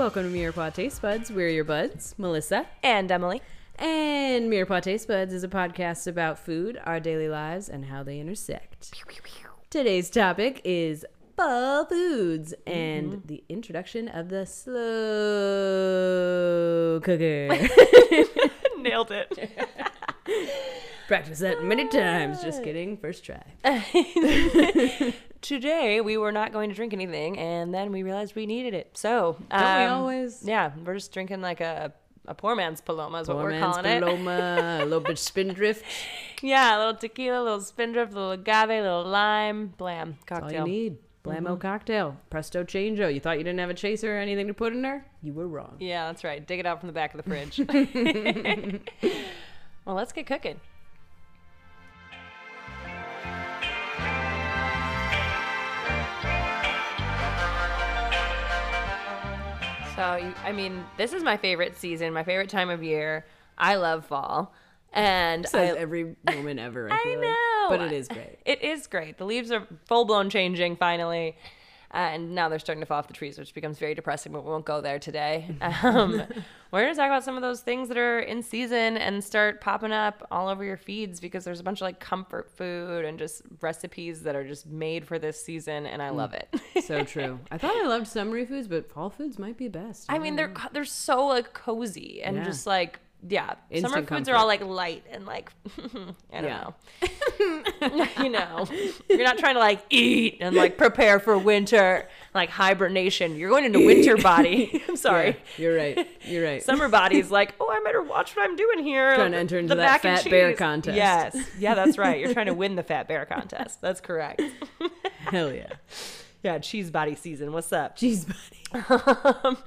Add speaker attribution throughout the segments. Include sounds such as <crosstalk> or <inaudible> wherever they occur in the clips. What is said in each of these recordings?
Speaker 1: Welcome to Mirepoix Taste Buds. We're your buds, Melissa.
Speaker 2: And Emily.
Speaker 1: And Mirepoix Taste Buds is a podcast about food, our daily lives, and how they intersect. Today's topic is fall foods mm-hmm. and the introduction of the slow cooker. <laughs>
Speaker 2: Nailed it. <laughs>
Speaker 1: Practice that many times. Just kidding. First try. <laughs>
Speaker 2: Today we were not going to drink anything, and then we realized we needed it. So,
Speaker 1: Don't we
Speaker 2: um,
Speaker 1: always?
Speaker 2: Yeah, we're just drinking like a a poor man's paloma is what we're calling it.
Speaker 1: Paloma, a <laughs> little bit of spindrift.
Speaker 2: Yeah, a little tequila, a little spindrift, a little agave, a little lime, blam, cocktail.
Speaker 1: All
Speaker 2: cocktail.
Speaker 1: you need. Blammo cocktail. Presto changeo. You thought you didn't have a chaser or anything to put in there? You were wrong.
Speaker 2: Yeah, that's right. Dig it out from the back of the fridge. <laughs> well, let's get cooking. So, I mean, this is my favorite season, my favorite time of year. I love fall. And
Speaker 1: Says
Speaker 2: I,
Speaker 1: every <laughs> woman ever. I,
Speaker 2: I
Speaker 1: feel like.
Speaker 2: know.
Speaker 1: But it is great.
Speaker 2: It is great. The leaves are full blown changing finally. Uh, and now they're starting to fall off the trees, which becomes very depressing, but we won't go there today. <laughs> Um, we're going to talk about some of those things that are in season and start popping up all over your feeds because there's a bunch of like comfort food and just recipes that are just made for this season, and I love it. <laughs>
Speaker 1: So true. I thought I loved summery foods, but fall foods might be best.
Speaker 2: I mean, they're they're so like cozy and
Speaker 1: Yeah.
Speaker 2: just like yeah.
Speaker 1: Instant
Speaker 2: Summer foods
Speaker 1: comfort.
Speaker 2: are all like light and like <laughs> I don't know. <laughs> you know, you're not trying to like eat and like prepare for winter, like hibernation. You're going into winter <laughs> body. I'm sorry.
Speaker 1: Yeah, you're right. You're right.
Speaker 2: Summer body's like, oh, I better watch what I'm doing here.
Speaker 1: Trying to enter into
Speaker 2: The
Speaker 1: that fat bear contest.
Speaker 2: Yes, yeah, that's right. You're trying to win the fat bear contest. That's correct.
Speaker 1: Hell yeah.
Speaker 2: Yeah, cheese body season. What's up?
Speaker 1: Cheese body.
Speaker 2: Um,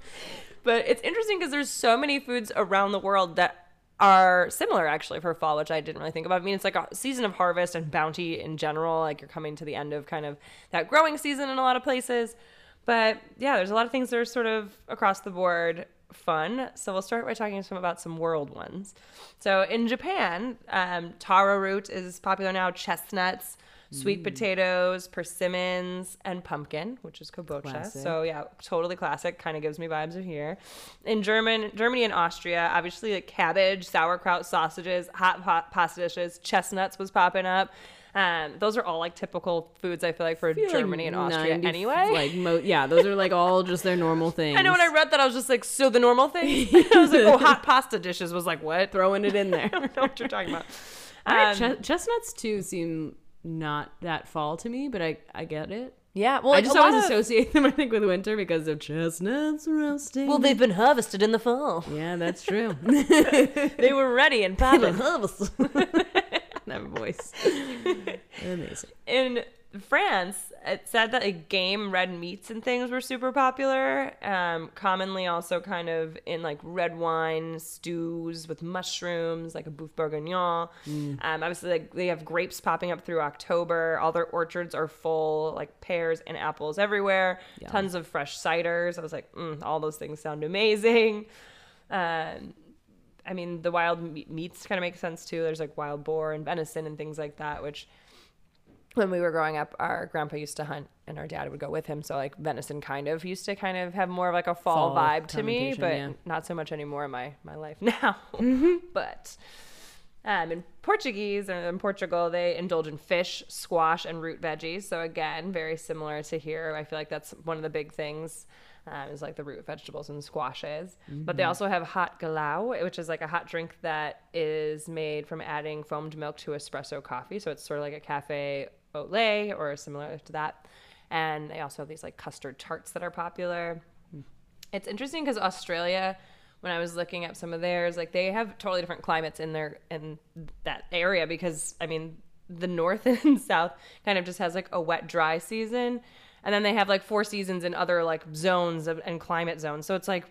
Speaker 2: but it's interesting because there's so many foods around the world that are similar actually for fall, which I didn't really think about. I mean, it's like a season of harvest and bounty in general. Like you're coming to the end of kind of that growing season in a lot of places. But yeah, there's a lot of things that are sort of across the board fun. So we'll start by talking some about some world ones. So in Japan, um, taro root is popular now. Chestnuts, sweet potatoes, persimmons, and pumpkin, which is kabocha.
Speaker 1: Classic.
Speaker 2: So yeah, totally classic. Kind of gives me vibes of here. In German, Germany and Austria, obviously like cabbage, sauerkraut, sausages, hot pot pasta dishes, chestnuts was popping up. Um, those are all like typical foods. I feel like for
Speaker 1: feel like
Speaker 2: Germany and Austria
Speaker 1: 90
Speaker 2: anyway.
Speaker 1: Like, mo- yeah, those are like all just their normal things. <laughs>
Speaker 2: I know when I read that, I was just like, so the normal thing? <laughs> <laughs> I was like, oh, hot pasta dishes was like, what?
Speaker 1: throwing it in there.
Speaker 2: I don't know what you're talking about. Um,
Speaker 1: ch- chestnuts too seem not that fall to me, but I I get it.
Speaker 2: yeah, well,
Speaker 1: I just always
Speaker 2: of-
Speaker 1: associate them, <laughs> I think, with winter because of chestnuts roasting.
Speaker 2: Well, they've been harvested in the fall.
Speaker 1: yeah, that's true. <laughs> <laughs>
Speaker 2: They were ready and popping.
Speaker 1: that voice. Amazing.
Speaker 2: in France, it said that like, game red meats and things were super popular. Um, commonly, also kind of in like red wine stews with mushrooms, like a boeuf bourguignon. Um, obviously, like they have grapes popping up through October. All their orchards are full, like pears and apples everywhere. Tons of fresh ciders. I was like, mm, all those things sound amazing. <laughs> Um, I mean, the wild meats kind of make sense too. There's like wild boar and venison and things like that, which when we were growing up, our grandpa used to hunt and our dad would go with him. So like venison kind of used to kind of have more of like a fall,
Speaker 1: Fall
Speaker 2: vibe to me, but
Speaker 1: yeah.
Speaker 2: not so much anymore in my, my life <laughs> now. but um, in Portuguese or in Portugal, they indulge in fish, squash, and root veggies. So again, very similar to here. I feel like that's one of the big things. Um, is like the root vegetables and squashes, but they also have hot galão, which is like a hot drink that is made from adding foamed milk to espresso coffee. So it's sort of like a cafe lait or similar to that. And they also have these like custard tarts that are popular. Hmm. It's interesting because Australia, when I was looking up some of theirs, like they have totally different climates in their in that area because I mean the north <laughs> and south kind of just has like a wet dry season, and then they have like four seasons in other like zones of, and climate zones. So it's like.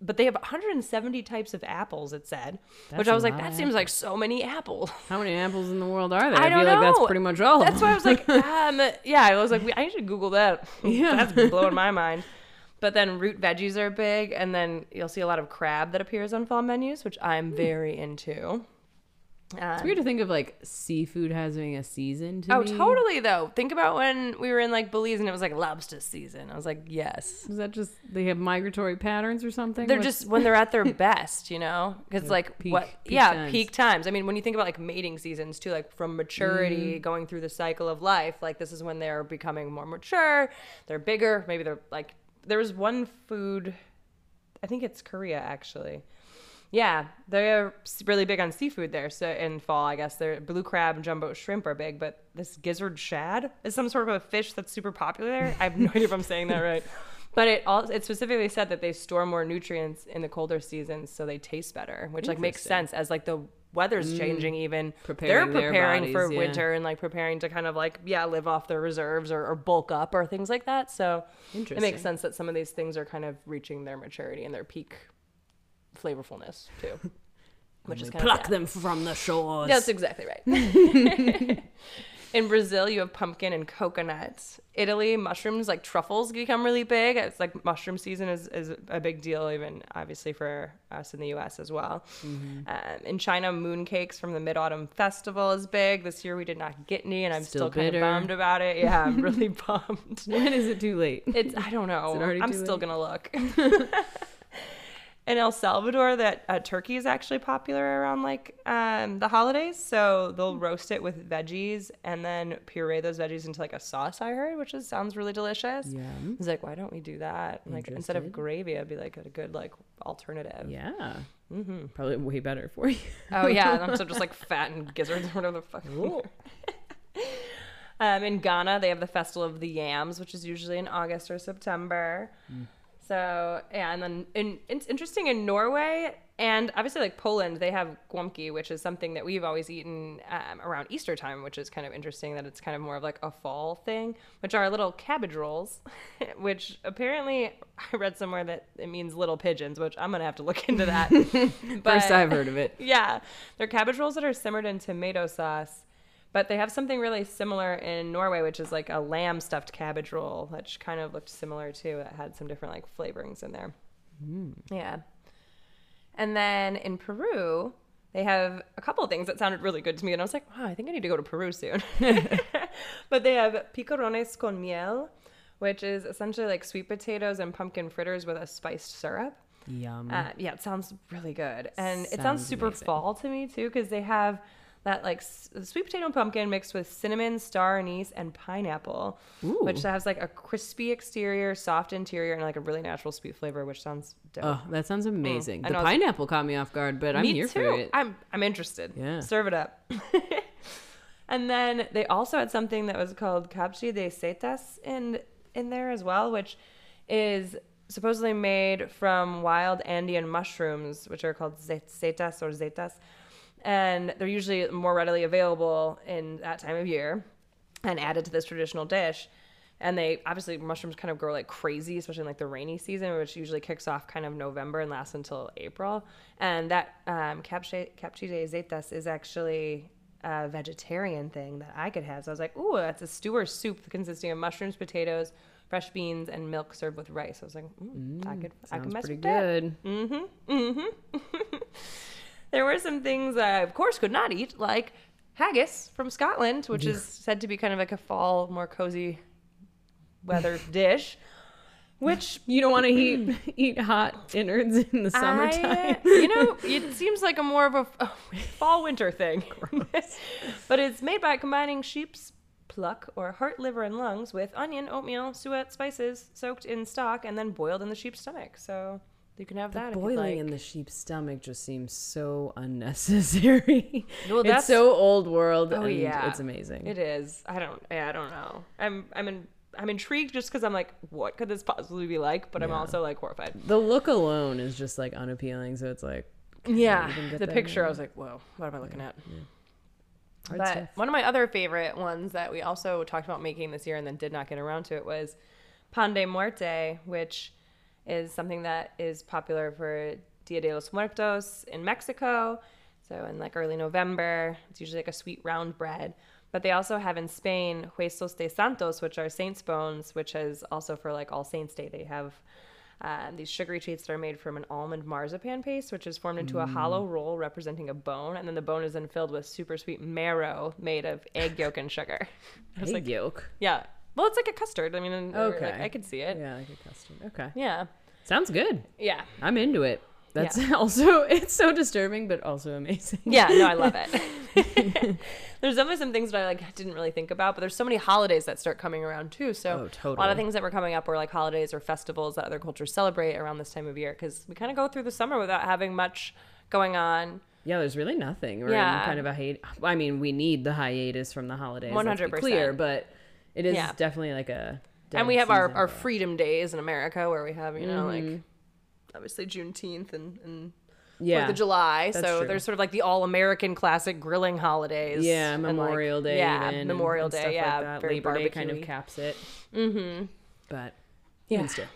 Speaker 2: But they have 170 types of apples. It said, which I was like, that seems like so many apples. <laughs>
Speaker 1: How many apples in the world are there?
Speaker 2: I
Speaker 1: feel
Speaker 2: don't
Speaker 1: like that's pretty much all.
Speaker 2: That's why I was like, <laughs> um, yeah, I was like, we- I should Google that. <laughs>
Speaker 1: Yeah.
Speaker 2: That's blowing my mind. But then root veggies are big, and then you'll see a lot of crab that appears on fall menus, which I'm very into.
Speaker 1: It's weird to think of like seafood having a season. To
Speaker 2: Oh,
Speaker 1: me.
Speaker 2: totally though. Think about when we were in like Belize and it was like lobster season. I was like, yes.
Speaker 1: Is that just they have migratory patterns or something?
Speaker 2: They're
Speaker 1: What's-
Speaker 2: just when they're at their <laughs> best, you know? Because like
Speaker 1: peak-
Speaker 2: what?
Speaker 1: peak
Speaker 2: yeah,
Speaker 1: times.
Speaker 2: peak times. I mean, when you think about like mating seasons too, like from
Speaker 1: Mm.
Speaker 2: maturity going through the cycle of life, like this is when they're becoming more mature. They're bigger. Maybe they're like there was one food. I think it's Korea actually. Yeah, they're really big on seafood there. So in fall, I guess they're blue crab and jumbo shrimp are big, but this gizzard shad is some sort of a fish that's super popular there. I have no <laughs> idea if I'm saying that right. But it all it specifically said that they store more nutrients in the colder seasons so they taste better, which like makes sense as like the weather's mm. changing even
Speaker 1: Preparing
Speaker 2: they're
Speaker 1: their
Speaker 2: preparing for
Speaker 1: bodies, yeah.
Speaker 2: winter and like preparing to kind of like yeah live off their reserves or, or bulk up or things like that so it makes sense that some of these things are kind of reaching their maturity and their peak flavorfulness too <laughs> which is kind
Speaker 1: pluck
Speaker 2: of
Speaker 1: them from the shores.
Speaker 2: That's exactly right. <laughs> <laughs> In Brazil, you have pumpkin and coconut. Italy, mushrooms like truffles become really big. It's like mushroom season is, is a big deal, even obviously for us in the US as well.
Speaker 1: Mm-hmm.
Speaker 2: Um, in China, moon cakes from the Mid Autumn Festival is big. This year we did not get any, and I'm
Speaker 1: Still
Speaker 2: still, kind of bummed about it. Yeah, I'm really bummed.
Speaker 1: when is it too late?
Speaker 2: It's I don't know. I'm still
Speaker 1: late?
Speaker 2: gonna look. In El Salvador, that uh, turkey is actually popular around like um, the holidays. So
Speaker 1: Hmm.
Speaker 2: they'll roast it with veggies and then puree those veggies into like a sauce. I heard, which is, sounds really delicious.
Speaker 1: Yeah.
Speaker 2: I was like, why don't we do that? Like instead of gravy, it'd be like a good like alternative.
Speaker 1: Yeah.
Speaker 2: Mm-hmm.
Speaker 1: Probably way better for you.
Speaker 2: Oh yeah, and I'm so just like <laughs> fat and gizzards or whatever the fuck. <laughs> um, in Ghana, they have the festival of the yams, which is usually in August or September. So yeah, and then in, it's interesting in Norway and obviously like Poland, they have gołąbki, which is something that we've always eaten um, around Easter time, which is kind of interesting that it's kind of more of like a fall thing, which are little cabbage rolls, <laughs> which apparently I read somewhere that it means little pigeons, which I'm gonna have to look into that. <laughs>
Speaker 1: First I've heard of it. <laughs>
Speaker 2: yeah, they're cabbage rolls that are simmered in tomato sauce. But they have something really similar in Norway, which is like a lamb stuffed cabbage roll, which kind of looked similar too. It had some different like flavorings in there. Yeah. And then in Peru, they have a couple of things that sounded really good to me. And I was like, wow, I think I need to go to Peru soon. <laughs> <laughs> but they have picarones con miel, which is essentially like sweet potatoes and pumpkin fritters with a spiced syrup.
Speaker 1: Yum.
Speaker 2: Uh, yeah, it sounds really good, and it sounds
Speaker 1: Sounds
Speaker 2: super
Speaker 1: amazing.
Speaker 2: fall to me too because they have that like s- sweet potato and pumpkin mixed with cinnamon, star anise, and pineapple,
Speaker 1: Ooh.
Speaker 2: which has like a crispy exterior, soft interior, and like a really natural sweet flavor, which sounds dope.
Speaker 1: oh, that sounds mm. amazing.
Speaker 2: I
Speaker 1: the pineapple caught me off guard, but I'm
Speaker 2: Me
Speaker 1: here
Speaker 2: too.
Speaker 1: for it.
Speaker 2: I'm I'm interested.
Speaker 1: Yeah.
Speaker 2: serve it up. <laughs> and then they also had something that was called capchi de setas in in there as well, which is supposedly made from wild Andean mushrooms, which are called zet- setas or zetas, and they're usually more readily available in that time of year, and added to this traditional dish. And they obviously mushrooms kind of grow like crazy, especially in like the rainy season, which usually kicks off kind of November and lasts until April. And that um, capchi de zetas is actually a vegetarian thing that I could have. So I was like, ooh, that's a stew or soup consisting of mushrooms, potatoes, fresh beans, and milk served with rice. I was like, mm, I could, I could mess
Speaker 1: pretty
Speaker 2: with that.
Speaker 1: good.
Speaker 2: Mm-hmm. Mm-hmm. <laughs> there were some things I, of course, could not eat, like haggis from Scotland, which is said to be kind of like a fall, more cozy weather <laughs> dish. Which
Speaker 1: You don't want to eat <clears throat> eat hot innards in the summertime.
Speaker 2: I, you <laughs> know, it seems like a more of a, oh, a <laughs> fall winter thing. but it's made by combining sheep's pluck or heart, liver, and lungs with onion, oatmeal, suet, spices soaked in stock and then boiled in the sheep's stomach. So you can have that.
Speaker 1: Boiling
Speaker 2: like.
Speaker 1: in the sheep's stomach just seems so <laughs> unnecessary.
Speaker 2: Well,
Speaker 1: it's so old world.
Speaker 2: Oh,
Speaker 1: and
Speaker 2: yeah.
Speaker 1: it's amazing.
Speaker 2: It is. I don't. yeah, I don't know. I'm. I'm in. I'm intrigued just because I'm like, what could this possibly be like? But I'm also like horrified.
Speaker 1: the look alone is just like unappealing. So it's like
Speaker 2: Yeah, the picture.
Speaker 1: in.
Speaker 2: I was like, whoa, what am I looking at?
Speaker 1: hard
Speaker 2: but
Speaker 1: stuff.
Speaker 2: one of my other favorite ones that we also talked about making this year and then did not get around to it was pan de muerte, which is something that is popular for Dia de los Muertos in Mexico. So in like early November, it's usually like a sweet round bread. But they also have in Spain Huesos de Santos, which are saints' bones, which is also for like All Saints' Day. They have um, these sugary treats that are made from an almond marzipan paste, which is formed into a hollow roll representing a bone, and then the bone is then filled with super sweet marrow made of egg yolk and sugar. <laughs>
Speaker 1: Egg
Speaker 2: like,
Speaker 1: yolk.
Speaker 2: yeah. Well, it's like a custard. I mean, or, like,
Speaker 1: Okay.
Speaker 2: I could see it.
Speaker 1: Yeah, like a custard. Okay.
Speaker 2: Yeah.
Speaker 1: Sounds good.
Speaker 2: Yeah.
Speaker 1: I'm into it. That's <laughs> also it's so disturbing, but also amazing.
Speaker 2: Yeah, no, I love it. <laughs> <laughs> there's definitely some things that I like didn't really think about, but there's so many holidays that start coming around too. So
Speaker 1: Oh, totally.
Speaker 2: a lot of things that were coming up were like holidays or festivals that other cultures celebrate around this time of year because we kind of go through the summer without having much going on.
Speaker 1: Yeah, there's really nothing. We're
Speaker 2: Yeah.
Speaker 1: in kind of a hate. I mean, we need the hiatus from the holidays. let's be
Speaker 2: 100%.
Speaker 1: Clear, but it is
Speaker 2: Yeah.
Speaker 1: definitely like a.
Speaker 2: and we have our, our freedom days in America where we have, you know,
Speaker 1: Mm-hmm.
Speaker 2: like obviously Juneteenth and, and
Speaker 1: yeah
Speaker 2: Fourth of July. so
Speaker 1: true.
Speaker 2: there's sort of like the all American classic grilling holidays.
Speaker 1: Yeah,
Speaker 2: and, like,
Speaker 1: Memorial Day.
Speaker 2: Yeah,
Speaker 1: even,
Speaker 2: Memorial
Speaker 1: and
Speaker 2: Day.
Speaker 1: stuff
Speaker 2: yeah,
Speaker 1: like that. Labor Day kind of caps it. Mm-hmm. But
Speaker 2: Yeah.
Speaker 1: still.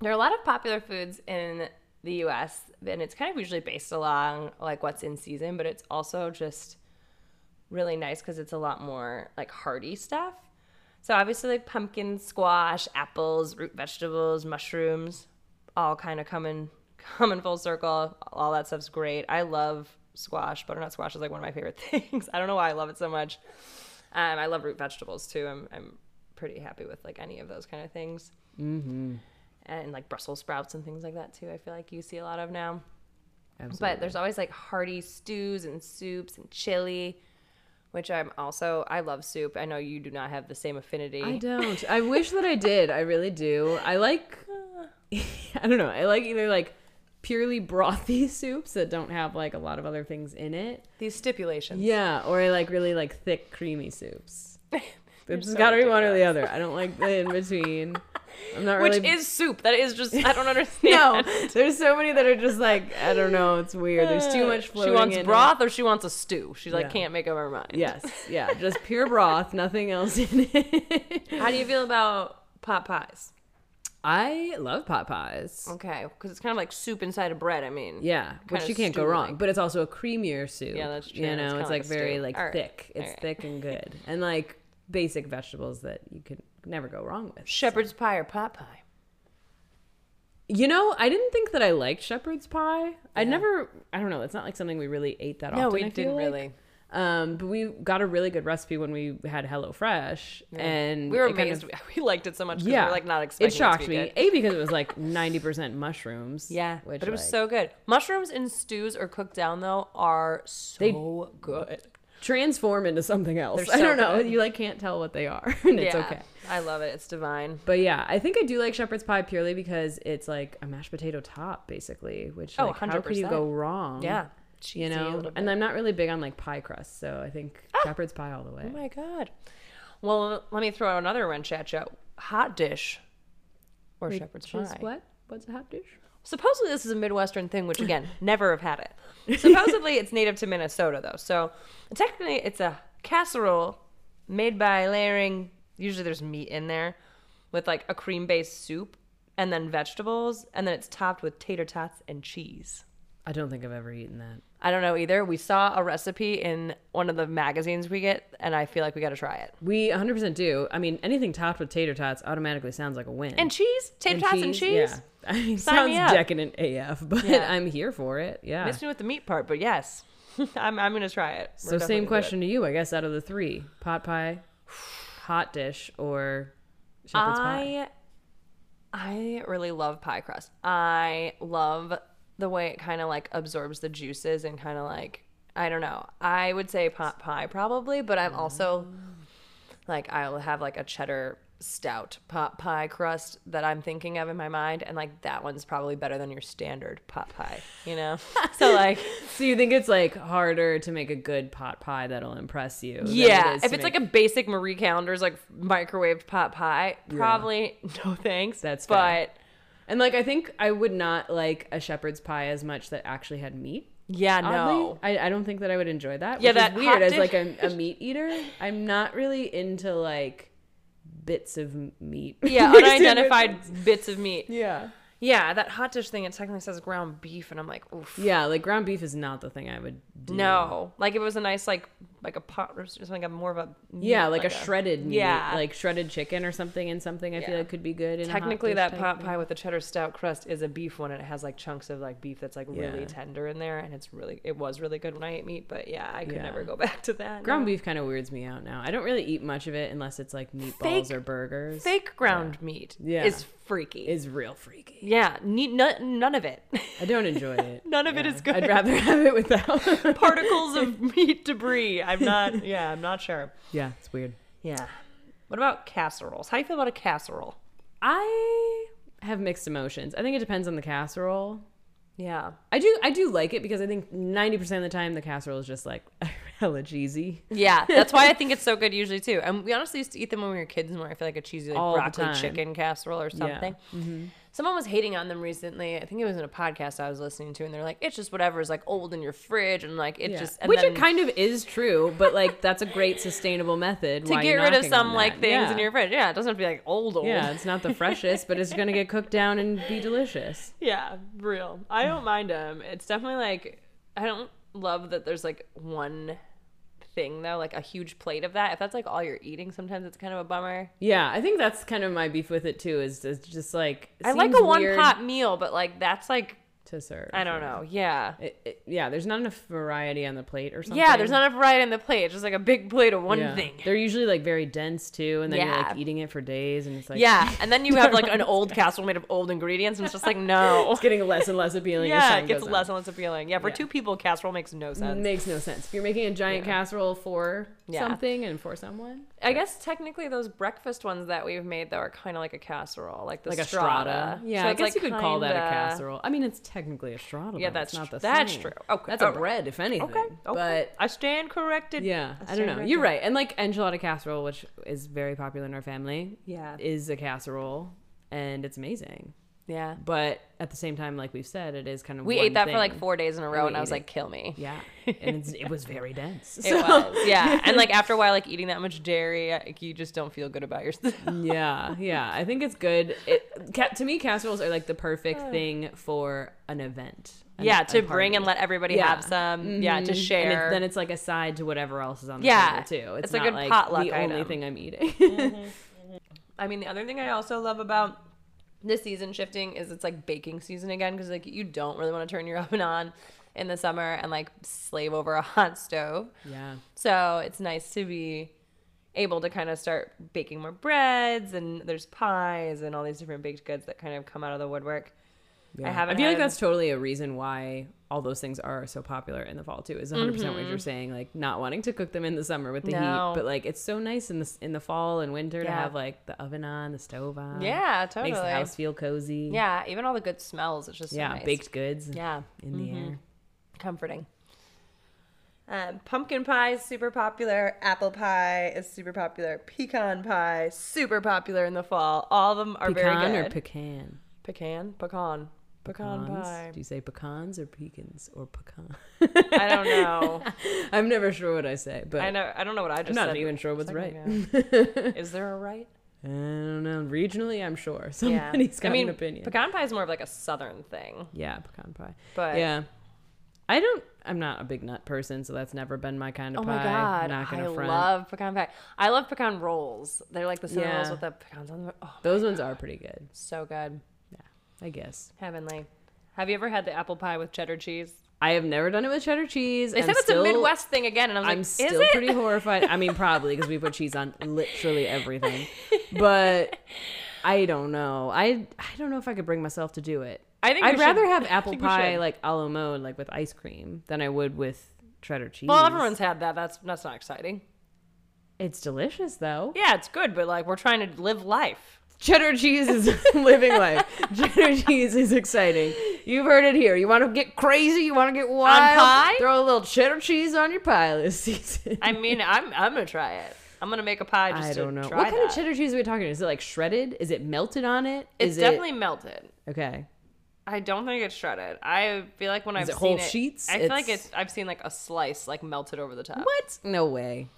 Speaker 2: There are a lot of popular foods in the US, and it's kind of usually based along like what's in season, but it's also just really nice because it's a lot more like hearty stuff. So obviously, like pumpkin, squash, apples, root vegetables, mushrooms, all kind of come in <laughs> come in full circle. All that stuff's great. I love squash. Butternut squash is like one of my favorite <laughs> things. I don't know why I love it so much. Um, I love root vegetables too. I'm I'm pretty happy with like any of those kind of things and like Brussels sprouts and things like that too. I feel like you see a lot of now.
Speaker 1: Absolutely.
Speaker 2: But there's always like hearty stews and soups and chili, which I'm also I love soup. I know you do not have the same affinity.
Speaker 1: I don't. I wish that I did. I really do. I like. <laughs> I don't know. I like either like purely brothy <laughs> soups that don't have like a lot of other things in it.
Speaker 2: These stipulations.
Speaker 1: Yeah, or I like really like thick, creamy soups. <laughs> It's
Speaker 2: so
Speaker 1: got to be one or the other. I don't like the in between. I'm not really.
Speaker 2: Which is soup. That is just I don't <laughs> understand.
Speaker 1: no. There's so many that are just like I don't know. It's weird. There's too uh, much
Speaker 2: flavor.
Speaker 1: She
Speaker 2: wants
Speaker 1: in it.
Speaker 2: broth or she wants a stew. She like
Speaker 1: Yeah.
Speaker 2: can't make up her mind.
Speaker 1: Yes, yeah, just pure broth, nothing else in it.
Speaker 2: How do you feel about pot pies?
Speaker 1: I love pot pies.
Speaker 2: Okay, because it's kind of like soup inside of bread. I mean,
Speaker 1: Yeah, which you can't go wrong. But it's also a creamier soup.
Speaker 2: Yeah, that's true.
Speaker 1: You know,
Speaker 2: kinda
Speaker 1: it's,
Speaker 2: like
Speaker 1: like, very
Speaker 2: stew.
Speaker 1: like
Speaker 2: All right.
Speaker 1: thick. It's
Speaker 2: All right.
Speaker 1: thick and good, and like basic vegetables that you could never go wrong with.
Speaker 2: shepherd's pie or pot pie.
Speaker 1: You know, I didn't think that I liked shepherd's pie. I never. I don't know. It's not like something we really ate that
Speaker 2: No,
Speaker 1: often.
Speaker 2: we
Speaker 1: I
Speaker 2: didn't
Speaker 1: like.
Speaker 2: really.
Speaker 1: Um, but we got a really good recipe when we had HelloFresh, and
Speaker 2: We were
Speaker 1: it kind
Speaker 2: amazed.
Speaker 1: of- <laughs>
Speaker 2: we liked it so much.
Speaker 1: yeah,
Speaker 2: we were like not expecting
Speaker 1: it shocked me.
Speaker 2: good.
Speaker 1: A because it was like ninety percent mushrooms.
Speaker 2: Yeah,
Speaker 1: which
Speaker 2: but it was
Speaker 1: like,
Speaker 2: so good. Mushrooms in stews or cooked down though are so good.
Speaker 1: transform into something else.
Speaker 2: They're <laughs>
Speaker 1: I don't know.
Speaker 2: good.
Speaker 1: You like can't tell what they are, <laughs> and it's okay.
Speaker 2: I love it. It's divine.
Speaker 1: But yeah, I think I do like shepherd's pie purely because it's like a mashed potato top, basically. Which
Speaker 2: Oh,
Speaker 1: like, how could you go wrong?
Speaker 2: Yeah,
Speaker 1: you know. And. I'm not really big on like pie crust, so I think ah! shepherd's pie all the way.
Speaker 2: oh my god. Well, let me throw out another wrench at you. Hot dish or
Speaker 1: Wait,
Speaker 2: shepherd's pie.
Speaker 1: What? What's a hot dish?
Speaker 2: Supposedly this is a Midwestern thing, which again, <laughs> never have had it. <laughs> Supposedly it's native to Minnesota though. So technically it's a casserole made by layering usually there's meat in there with like a cream based soup and then vegetables and then it's topped with tater tots and cheese.
Speaker 1: I don't think I've ever eaten that.
Speaker 2: I don't know either. We saw a recipe in one of the magazines we get and I feel like we got to try it.
Speaker 1: We 100% do. I mean, anything topped with tater tots automatically sounds like a win.
Speaker 2: And cheese? Tater tots and cheese?
Speaker 1: Yeah. <laughs> I mean,
Speaker 2: Sign
Speaker 1: sounds decadent AF, <laughs> but
Speaker 2: Yeah.
Speaker 1: I'm here for it. Yeah.
Speaker 2: Missed me with the meat part, but yes. <laughs> I'm, I'm going to try it. We're
Speaker 1: So same
Speaker 2: gonna
Speaker 1: question to you, I guess. Out of the three, pot pie, <sighs> hot dish, or shepherd's pie.
Speaker 2: I I really love pie crust. I love the way it kind of like absorbs the juices and kind of like I don't know. I would say pot pie probably, but I'm also mm. like I'll have like a cheddar stout pot pie crust that I'm thinking of in my mind and like that one's probably better than your standard pot pie, you know? <laughs> so like
Speaker 1: So you think it's like harder to make a good pot pie that'll impress you? than it
Speaker 2: Yeah, if it's
Speaker 1: make-
Speaker 2: like a basic Marie Callender's like microwaved pot pie, probably no thanks.
Speaker 1: That's
Speaker 2: but
Speaker 1: fair. and like I think I would not like a shepherd's pie as much that actually had meat.
Speaker 2: yeah,
Speaker 1: Oddly,
Speaker 2: no.
Speaker 1: I, I don't think that I would enjoy that.
Speaker 2: Yeah,
Speaker 1: which is
Speaker 2: that
Speaker 1: weird as
Speaker 2: dish-
Speaker 1: like a, <laughs> a meat eater. I'm not really into like bits of meat. <laughs>
Speaker 2: Yeah, unidentified bits of meat.
Speaker 1: Yeah.
Speaker 2: Yeah, that hot dish thing, it technically says ground beef, and I'm like, oof.
Speaker 1: Yeah, like ground beef is not the thing I would do.
Speaker 2: No, like if it was a nice like like a pot or something, like a more of a
Speaker 1: Yeah,
Speaker 2: meat,
Speaker 1: like, a shredded meat,
Speaker 2: Yeah.
Speaker 1: like shredded chicken or something and something. I feel like could be good. A
Speaker 2: Technically, that pot
Speaker 1: thing.
Speaker 2: pie with the cheddar stout crust is a beef one, and it has like chunks of like beef that's like really tender in there, and it's really it was really good when I ate meat. But yeah, I could
Speaker 1: Yeah.
Speaker 2: never go <laughs> back to that.
Speaker 1: Ground
Speaker 2: no.
Speaker 1: beef kind of weirds me out now. I don't really eat much of it unless it's like meatballs
Speaker 2: Fake-
Speaker 1: or burgers.
Speaker 2: fake ground meat
Speaker 1: Yeah.
Speaker 2: is freaky.
Speaker 1: is real freaky.
Speaker 2: yeah, ne- none, none of it.
Speaker 1: I don't enjoy it. <laughs>
Speaker 2: None of it is good.
Speaker 1: I'd rather have it without. <laughs> <laughs>
Speaker 2: Particles of meat debris. I'm not. Yeah, I'm not sure.
Speaker 1: yeah, it's weird.
Speaker 2: Yeah. What about casseroles? How do you feel about a casserole?
Speaker 1: I have mixed emotions. I think it depends on the casserole.
Speaker 2: Yeah.
Speaker 1: I do I do like it because I think 90% of the time the casserole is just like <laughs> hella cheesy.
Speaker 2: Yeah, that's why I <laughs> think it's so good usually too. And we honestly used to eat them when we were kids more. I feel like a cheesy like
Speaker 1: All
Speaker 2: broccoli chicken casserole or something.
Speaker 1: Yeah.
Speaker 2: something. Mm-hmm. Someone was hating on them recently. I think it was in a podcast I was listening to, and they're like, "It's just whatever is like old in your fridge, and like it
Speaker 1: Yeah.
Speaker 2: just and
Speaker 1: Which
Speaker 2: then
Speaker 1: it kind of is true, but like that's a great sustainable method
Speaker 2: to get rid of some like things
Speaker 1: yeah.
Speaker 2: in your fridge. Yeah, it doesn't have to be like old old.
Speaker 1: Yeah, it's not the freshest, but it's gonna get cooked down and be delicious. <laughs>
Speaker 2: Yeah, real. I don't mind them. It's definitely like I don't love that there's like one thing though, like a huge plate of that. If that's like all you're eating, sometimes it's kind of a bummer.
Speaker 1: Yeah, I think that's kind of my beef with it too. Is it's just like
Speaker 2: I like a one pot meal, but like that's like
Speaker 1: to serve.
Speaker 2: I don't know. Yeah.
Speaker 1: It, it- yeah, there's not enough variety on the plate or something.
Speaker 2: Yeah, there's not enough variety on the plate. It's just like a big plate of one
Speaker 1: Yeah.
Speaker 2: thing.
Speaker 1: They're usually like very dense too, and then you're like eating it for days, and it's like
Speaker 2: Yeah, and then you <laughs> have like an old casserole made of old ingredients, and it's just like no.
Speaker 1: it's getting less and less appealing. as
Speaker 2: Yeah, it gets less
Speaker 1: on.
Speaker 2: and less appealing. Yeah, for
Speaker 1: Yeah.
Speaker 2: two people, casserole makes no sense.
Speaker 1: Makes no sense. If you're making a giant
Speaker 2: Yeah.
Speaker 1: casserole for
Speaker 2: Yeah.
Speaker 1: something and for someone,
Speaker 2: I guess technically those breakfast ones that we've made though are kind of like a casserole, like the
Speaker 1: like a
Speaker 2: strata.
Speaker 1: strata. Yeah,
Speaker 2: So
Speaker 1: I guess
Speaker 2: like,
Speaker 1: you could call that a casserole. I mean, it's technically a strata.
Speaker 2: Yeah, that's
Speaker 1: it's not the
Speaker 2: that's
Speaker 1: same.
Speaker 2: true. Okay,
Speaker 1: that's a
Speaker 2: alright.
Speaker 1: bread, if anything.
Speaker 2: Okay, okay.
Speaker 1: But
Speaker 2: I stand corrected.
Speaker 1: yeah, I don't know.
Speaker 2: corrected.
Speaker 1: You're right. And like enchilada casserole, which is very popular in our family,
Speaker 2: Yeah.
Speaker 1: is a casserole, and it's amazing.
Speaker 2: Yeah.
Speaker 1: But at the same time, like we've said, it is kind of
Speaker 2: We ate that for like four days in a row,
Speaker 1: we
Speaker 2: and I was
Speaker 1: ate
Speaker 2: like, "Kill me."
Speaker 1: Yeah, <laughs> and it's, it was very dense.
Speaker 2: It
Speaker 1: So-
Speaker 2: was, <laughs> yeah, and like after a while, like eating that much dairy, like, you just don't feel good about yourself. <laughs>
Speaker 1: yeah, yeah. I think it's good. It ca- to me, casseroles are like the perfect thing for an event. an-
Speaker 2: yeah, to bring and let everybody
Speaker 1: Yeah.
Speaker 2: have some. Yeah,
Speaker 1: Mhm.
Speaker 2: to
Speaker 1: And
Speaker 2: share.
Speaker 1: it, then it's like a side to whatever else is on the
Speaker 2: Yeah,
Speaker 1: table too. It's,
Speaker 2: it's a
Speaker 1: not
Speaker 2: good
Speaker 1: like
Speaker 2: potluck
Speaker 1: the only thing I'm eating.
Speaker 2: I mean, the other thing I also love about this season shifting is it's like baking season again because like you don't really want to turn your <laughs> oven on in the summer and like slave over a hot stove.
Speaker 1: yeah,
Speaker 2: So it's nice to be able to kind of start baking more breads and there's pies and all these different baked goods that kind of come out of the woodwork.
Speaker 1: Yeah.
Speaker 2: haven't
Speaker 1: I feel like that's totally a reason why all those things are so popular in the fall too. Is 100 percent what
Speaker 2: Mm-hmm.
Speaker 1: you're saying. Like not wanting to cook them in the summer with the
Speaker 2: No.
Speaker 1: heat, but like it's so nice in the in the fall and winter to have like the oven on, the stove on.
Speaker 2: Yeah, totally.
Speaker 1: makes the house feel cozy.
Speaker 2: Yeah, even all the good smells. It's just so
Speaker 1: yeah,
Speaker 2: nice.
Speaker 1: baked goods.
Speaker 2: Yeah,
Speaker 1: in the air.
Speaker 2: comforting. Um, pumpkin pie is super popular. Apple pie is super popular. Pecan pie super popular in the fall. All of them are
Speaker 1: Pecan
Speaker 2: very good.
Speaker 1: pecan?
Speaker 2: or pecan, pecan, pecan
Speaker 1: Pecans?
Speaker 2: pie.
Speaker 1: Do you say pecans or pecans or pecan?
Speaker 2: I don't know. <laughs>
Speaker 1: I'm never sure what I say, but
Speaker 2: I know. I don't know what I just.
Speaker 1: I'm not
Speaker 2: said.
Speaker 1: even sure what's right.
Speaker 2: is there a right? <laughs>
Speaker 1: I don't know. Regionally, I'm sure
Speaker 2: Yeah,
Speaker 1: somebody's got
Speaker 2: I mean,
Speaker 1: an opinion.
Speaker 2: pecan pie is more of like a southern thing,
Speaker 1: yeah, pecan pie.
Speaker 2: but
Speaker 1: yeah, I don't. I'm not a big nut person, so that's never been my kind of
Speaker 2: Oh
Speaker 1: pie.
Speaker 2: my god,
Speaker 1: not
Speaker 2: I
Speaker 1: gonna front.
Speaker 2: love pecan pie. I love pecan rolls. They're like the cinnamon rolls with the pecans on them. Oh,
Speaker 1: Those ones are pretty good.
Speaker 2: so good,
Speaker 1: I guess.
Speaker 2: heavenly. Have you ever had the apple pie with cheddar cheese?
Speaker 1: I have never done it with cheddar cheese.
Speaker 2: They
Speaker 1: I'm
Speaker 2: said it's
Speaker 1: still-
Speaker 2: a Midwest thing again, and I was
Speaker 1: I'm
Speaker 2: like,
Speaker 1: still
Speaker 2: is it?
Speaker 1: pretty horrified. I mean, probably because we put cheese on literally everything. But I don't know. I I don't know if I could bring myself to do it.
Speaker 2: I think
Speaker 1: I'd
Speaker 2: we should-
Speaker 1: rather have apple pie like a la mode, like with ice cream, than I would with cheddar cheese.
Speaker 2: Well, everyone's had that. That's that's not exciting.
Speaker 1: It's delicious though.
Speaker 2: Yeah, it's good, but like we're trying to live life.
Speaker 1: Cheddar cheese is <laughs> living life. Cheddar <laughs> cheese is exciting. You've heard it here. You want to get crazy? You want to get wild?
Speaker 2: On pie?
Speaker 1: Throw a little cheddar cheese on your pie this season.
Speaker 2: I mean, I'm I'm gonna try it. I'm gonna make a pie just
Speaker 1: I don't know. What kind
Speaker 2: that.
Speaker 1: of cheddar cheese are we talking? Is it like shredded? Is it melted on it?
Speaker 2: It's
Speaker 1: Is
Speaker 2: definitely melted.
Speaker 1: okay?
Speaker 2: I don't think it's shredded. I feel like when I've
Speaker 1: it
Speaker 2: seen
Speaker 1: whole
Speaker 2: it,
Speaker 1: sheets?
Speaker 2: I feel like
Speaker 1: It's-
Speaker 2: it's I've seen like a slice like melted over the top.
Speaker 1: What? No way.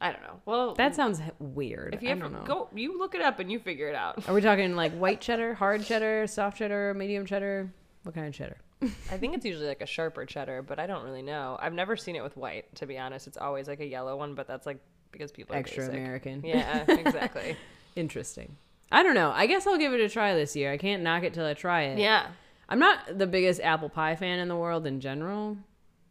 Speaker 2: I don't know. Well,
Speaker 1: That sounds weird.
Speaker 2: if you
Speaker 1: I
Speaker 2: ever
Speaker 1: don't know.
Speaker 2: go, you look it up and you figure it out.
Speaker 1: Are we talking like white cheddar, hard cheddar, soft cheddar, medium cheddar? What kind of cheddar?
Speaker 2: I think it's usually like a sharper cheddar, but I don't really know. I've never seen it with white, to be honest. It's always like a yellow one, but that's like because people are
Speaker 1: Extra
Speaker 2: basic.
Speaker 1: American.
Speaker 2: Yeah, exactly. <laughs>
Speaker 1: Interesting. I don't know. I guess I'll give it a try this year. I can't knock it till I try it.
Speaker 2: yeah.
Speaker 1: I'm not the biggest apple pie fan in the world in general.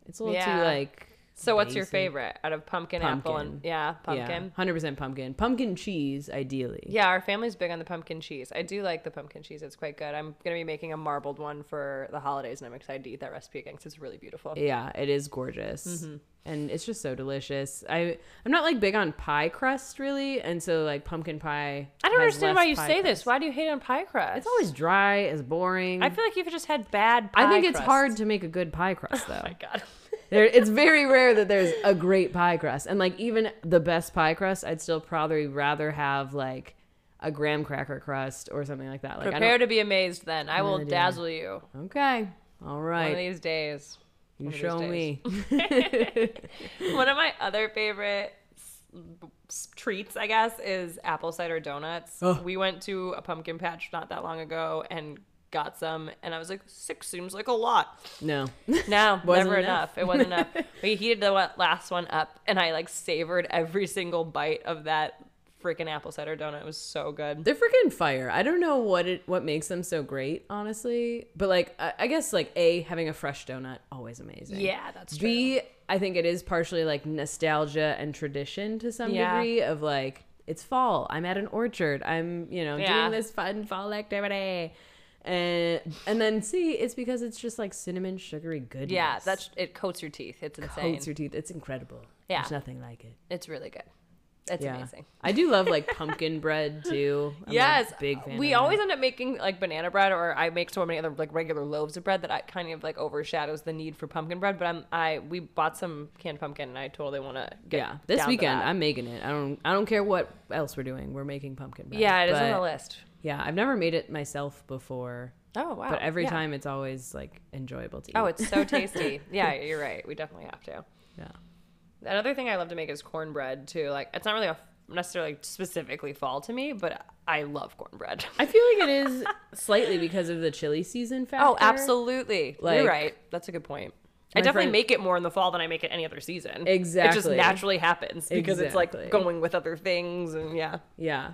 Speaker 1: It's a little
Speaker 2: Yeah.
Speaker 1: too like.
Speaker 2: So what's your
Speaker 1: basic.
Speaker 2: favorite out of pumpkin, apple, and
Speaker 1: Pumpkin.
Speaker 2: yeah, pumpkin?
Speaker 1: Yeah, hundred percent pumpkin. Pumpkin cheese, ideally.
Speaker 2: Yeah, our family's big on the pumpkin cheese. I do like the pumpkin cheese. It's quite good. I'm gonna be making a marbled one for the holidays, and I'm excited to eat that recipe again 'cause it's really beautiful.
Speaker 1: Yeah, it is gorgeous.
Speaker 2: Mm-hmm.
Speaker 1: And it's just so delicious. I I'm not like big on pie crust really, and so like pumpkin pie.
Speaker 2: I don't
Speaker 1: has
Speaker 2: understand
Speaker 1: less
Speaker 2: why you
Speaker 1: pie
Speaker 2: say this. Why do you hate on pie crust?
Speaker 1: It's always dry, it's boring.
Speaker 2: I feel like you've just had bad. Pie
Speaker 1: I think it's
Speaker 2: crust.
Speaker 1: hard to make a good pie crust though. <laughs>
Speaker 2: Oh my god.
Speaker 1: There, it's very rare that there's a great pie crust, and like even the best pie crust, I'd still probably rather have like a graham cracker crust or something like that. Like
Speaker 2: Prepare to be amazed. Then I will dazzle you.
Speaker 1: Okay, All right.
Speaker 2: one of these days.
Speaker 1: You
Speaker 2: one
Speaker 1: show
Speaker 2: days.
Speaker 1: me. <laughs> <laughs>
Speaker 2: One of my other favorite treats, I guess, is apple cider donuts.
Speaker 1: Oh.
Speaker 2: We went to a pumpkin patch not that long ago and got some, and I was like, six seems like a lot.
Speaker 1: no. <laughs>
Speaker 2: No, <laughs> never
Speaker 1: enough.
Speaker 2: enough. It wasn't enough. We heated the last one up, and I like savored every single bite of that freaking apple cider donut. It was so good.
Speaker 1: They're freaking fire. I don't know what it what makes them so great, honestly. But like, I, I guess like a having a fresh donut always amazing.
Speaker 2: Yeah, that's true.
Speaker 1: B, I think it is partially like nostalgia and tradition to some
Speaker 2: Yeah.
Speaker 1: degree of like it's fall. I'm at an orchard. I'm you know
Speaker 2: Yeah.
Speaker 1: doing this fun fall activity. And and then C, it's because it's just like cinnamon sugary goodness.
Speaker 2: Yeah, that's it. Coats your teeth. It's insane.
Speaker 1: coats your teeth. It's incredible.
Speaker 2: Yeah.
Speaker 1: There's nothing like it.
Speaker 2: It's really good. It's
Speaker 1: yeah.
Speaker 2: amazing.
Speaker 1: I do love like <laughs> pumpkin bread too. I'm
Speaker 2: yes,
Speaker 1: big fan.
Speaker 2: We always
Speaker 1: that.
Speaker 2: end up making like banana bread, or I make so many other like regular loaves of bread that I kind of like overshadows the need for pumpkin bread. But I'm I we bought some canned pumpkin, and I totally want to get
Speaker 1: Yeah, this weekend. I'm making it. I don't I don't care what else we're doing. We're making pumpkin bread.
Speaker 2: yeah, it is on the list.
Speaker 1: Yeah, I've never made it myself before,
Speaker 2: Oh wow!
Speaker 1: but every
Speaker 2: Yeah.
Speaker 1: time it's always like enjoyable to oh, eat.
Speaker 2: Oh, it's so tasty. <laughs> yeah, you're right. We definitely have to.
Speaker 1: yeah.
Speaker 2: Another thing I love to make is cornbread too. Like it's not really a necessarily specifically fall to me, but I love cornbread.
Speaker 1: I feel like it is <laughs> slightly because of the chili season oh, factor.
Speaker 2: Oh, absolutely.
Speaker 1: Like-
Speaker 2: You're right. That's a good point. I definitely
Speaker 1: friend-
Speaker 2: make it more in the fall than I make it any other season. Exactly. It just naturally happens because it's like going with other things and yeah.
Speaker 1: Yeah.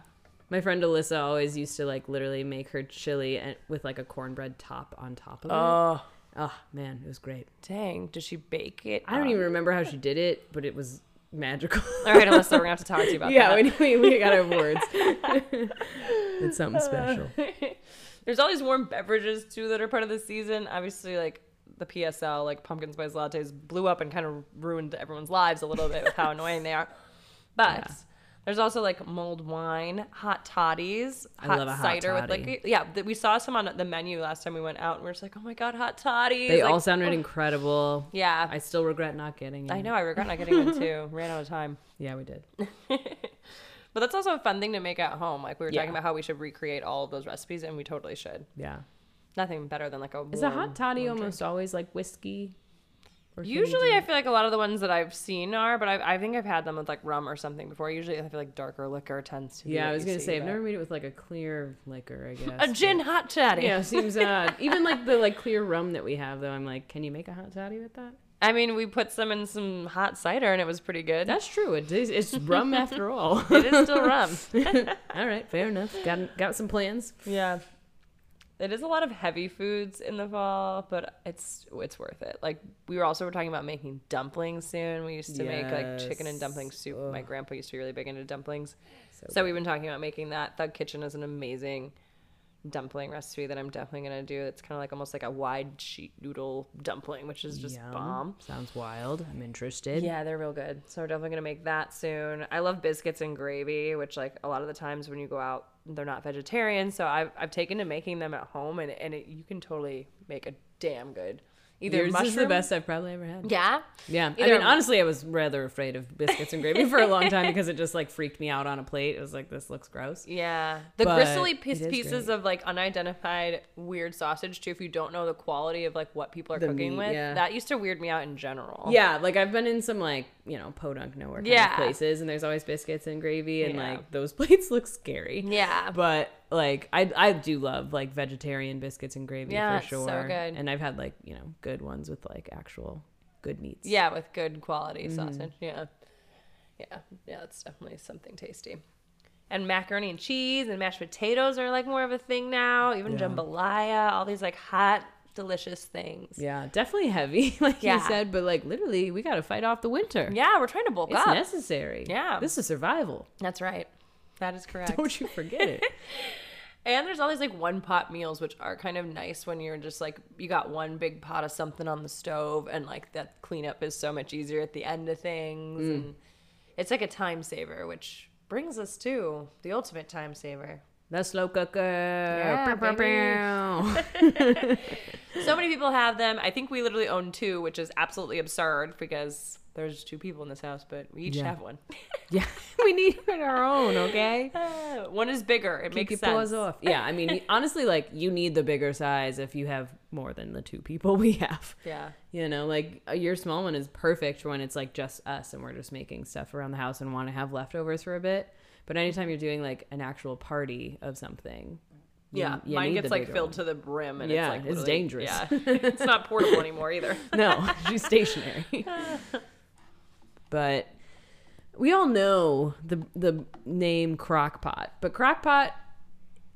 Speaker 1: My friend Alyssa always used to like literally make her chili and, with like a cornbread top on top of it.
Speaker 2: Oh,
Speaker 1: Oh man, it was great.
Speaker 2: dang. Does she bake it?
Speaker 1: I don't even uh, remember how she did it, but it was magical.
Speaker 2: All right, Alyssa, we're to have to talk to you about
Speaker 1: yeah,
Speaker 2: that.
Speaker 1: we, we, we got our words. <laughs> it's something special. <laughs>
Speaker 2: There's all these warm beverages too that are part of the season. Obviously, like the PSL, like pumpkin spice lattes, blew up and kind of ruined everyone's lives a little bit with how annoying they are. <laughs> But
Speaker 1: Yeah.
Speaker 2: There's also like mulled wine, hot toddies, hot
Speaker 1: hot
Speaker 2: cider with like yeah. th- We saw some on the menu last time we went out, and we are just like, oh my god, hot toddies.
Speaker 1: They
Speaker 2: like,
Speaker 1: all sounded oh. incredible.
Speaker 2: yeah.
Speaker 1: I still regret not getting it.
Speaker 2: I know. I regret not getting them <laughs> too. Ran out of time.
Speaker 1: Yeah, we did. <laughs>
Speaker 2: But that's also a fun thing to make at home. Like we were
Speaker 1: Yeah.
Speaker 2: talking about how we should recreate all of those recipes, and we totally should.
Speaker 1: Yeah.
Speaker 2: Nothing better than like a.
Speaker 1: Is a hot toddy
Speaker 2: warm drink.
Speaker 1: almost always like whiskey?
Speaker 2: Usually, I feel like a lot of the ones that I've seen are, but I, I think I've had them with like rum or something before. Usually, I feel like darker liquor tends to. be
Speaker 1: Yeah, I was gonna
Speaker 2: see,
Speaker 1: say I've
Speaker 2: but-
Speaker 1: never made it with like a clear liquor. I <laughs> guess
Speaker 2: a gin hot toddy.
Speaker 1: Yeah, seems odd. Uh, <laughs> even like the like clear rum that we have, though, I'm like, can you make a hot toddy with that?
Speaker 2: I mean, we put some in some hot cider, and it was pretty good.
Speaker 1: That's true. It is. It's <laughs> rum after all.
Speaker 2: it is still rum.
Speaker 1: all right, fair enough. Got got some plans.
Speaker 2: yeah. It is a lot of heavy foods in the fall, but it's it's worth it. Like we were also talking about making dumplings soon. We used to make like chicken and dumpling
Speaker 1: Yes.
Speaker 2: soup. My grandpa used to be really big into dumplings.
Speaker 1: So
Speaker 2: So we've been talking about making that. Thug Kitchen is an amazing dumpling recipe that I'm definitely gonna do. It's kind of like almost like a wide sheet noodle dumpling, which is just
Speaker 1: Yum.
Speaker 2: bomb.
Speaker 1: Sounds wild. I'm interested.
Speaker 2: Yeah, they're real good. So we're definitely gonna make that soon. I love biscuits and gravy, which like a lot of the times when you go out, they're not vegetarian. So I've I've taken to making them at home, and and it, you can totally make a damn good either
Speaker 1: Yours
Speaker 2: mushroom.
Speaker 1: is the best I've probably ever had.
Speaker 2: Yeah.
Speaker 1: Yeah, I mean, honestly, I was rather afraid of biscuits and gravy for a long time because it just like freaked me out on a plate. It was like, this looks gross.
Speaker 2: Yeah, the
Speaker 1: But
Speaker 2: gristly piece, pieces
Speaker 1: great.
Speaker 2: of like unidentified weird sausage too. If you don't know the quality of like what people are
Speaker 1: The
Speaker 2: cooking
Speaker 1: meat,
Speaker 2: with,
Speaker 1: yeah.
Speaker 2: that used to weird me out in general.
Speaker 1: Yeah, like I've been in some like you know podunk nowhere kind
Speaker 2: Yeah.
Speaker 1: of places, and there's always biscuits and gravy, and
Speaker 2: Yeah.
Speaker 1: like those <laughs> plates look scary.
Speaker 2: yeah,
Speaker 1: But like I I do love like vegetarian biscuits and gravy
Speaker 2: Yeah,
Speaker 1: for
Speaker 2: it's so
Speaker 1: sure.
Speaker 2: good.
Speaker 1: And I've had like, you know, good ones with like actual good meats.
Speaker 2: Yeah, with good quality
Speaker 1: Mm-hmm.
Speaker 2: sausage. Yeah. Yeah. Yeah, that's definitely something tasty. And macaroni and cheese and mashed potatoes are like more of a thing now. Even
Speaker 1: Yeah.
Speaker 2: jambalaya, all these like hot, delicious things.
Speaker 1: Yeah, definitely heavy, <laughs> like you said, but like literally we gotta fight off the winter.
Speaker 2: Yeah, we're trying to bulk
Speaker 1: It's
Speaker 2: up.
Speaker 1: necessary.
Speaker 2: Yeah.
Speaker 1: This is survival.
Speaker 2: That's right. That is <laughs> correct.
Speaker 1: Don't you forget it. <laughs>
Speaker 2: And there's all these like one pot meals, which are kind of nice when you're just like, you got one big pot of something on the stove, and like that cleanup is so much easier at the end of things.
Speaker 1: Mm.
Speaker 2: And it's like a time saver, which brings us to the ultimate time saver.
Speaker 1: The slow cooker.
Speaker 2: Yeah,
Speaker 1: Bow, bow, bow.
Speaker 2: So many people have them. I think we literally own two, which is absolutely absurd because there's two people in this house, but we each
Speaker 1: Yeah.
Speaker 2: have one. <laughs>
Speaker 1: yeah, <laughs> we need our own, okay? <laughs>
Speaker 2: Uh, one is bigger. It
Speaker 1: Keep
Speaker 2: makes
Speaker 1: your
Speaker 2: sense.
Speaker 1: paws off. Yeah, I mean, honestly, like you need the bigger size if you have more than the two people we have.
Speaker 2: Yeah.
Speaker 1: You know, like uh, your small one is perfect when it's like just us and we're just making stuff around the house and want to have leftovers for a bit. But anytime you're doing like an actual party of something, you-
Speaker 2: Yeah,
Speaker 1: you
Speaker 2: mine gets like filled
Speaker 1: one.
Speaker 2: to the brim, and
Speaker 1: Yeah,
Speaker 2: it's like
Speaker 1: it's dangerous.
Speaker 2: Yeah, it's not portable anymore either.
Speaker 1: no, she's stationary. But we all know the the name crockpot, but crockpot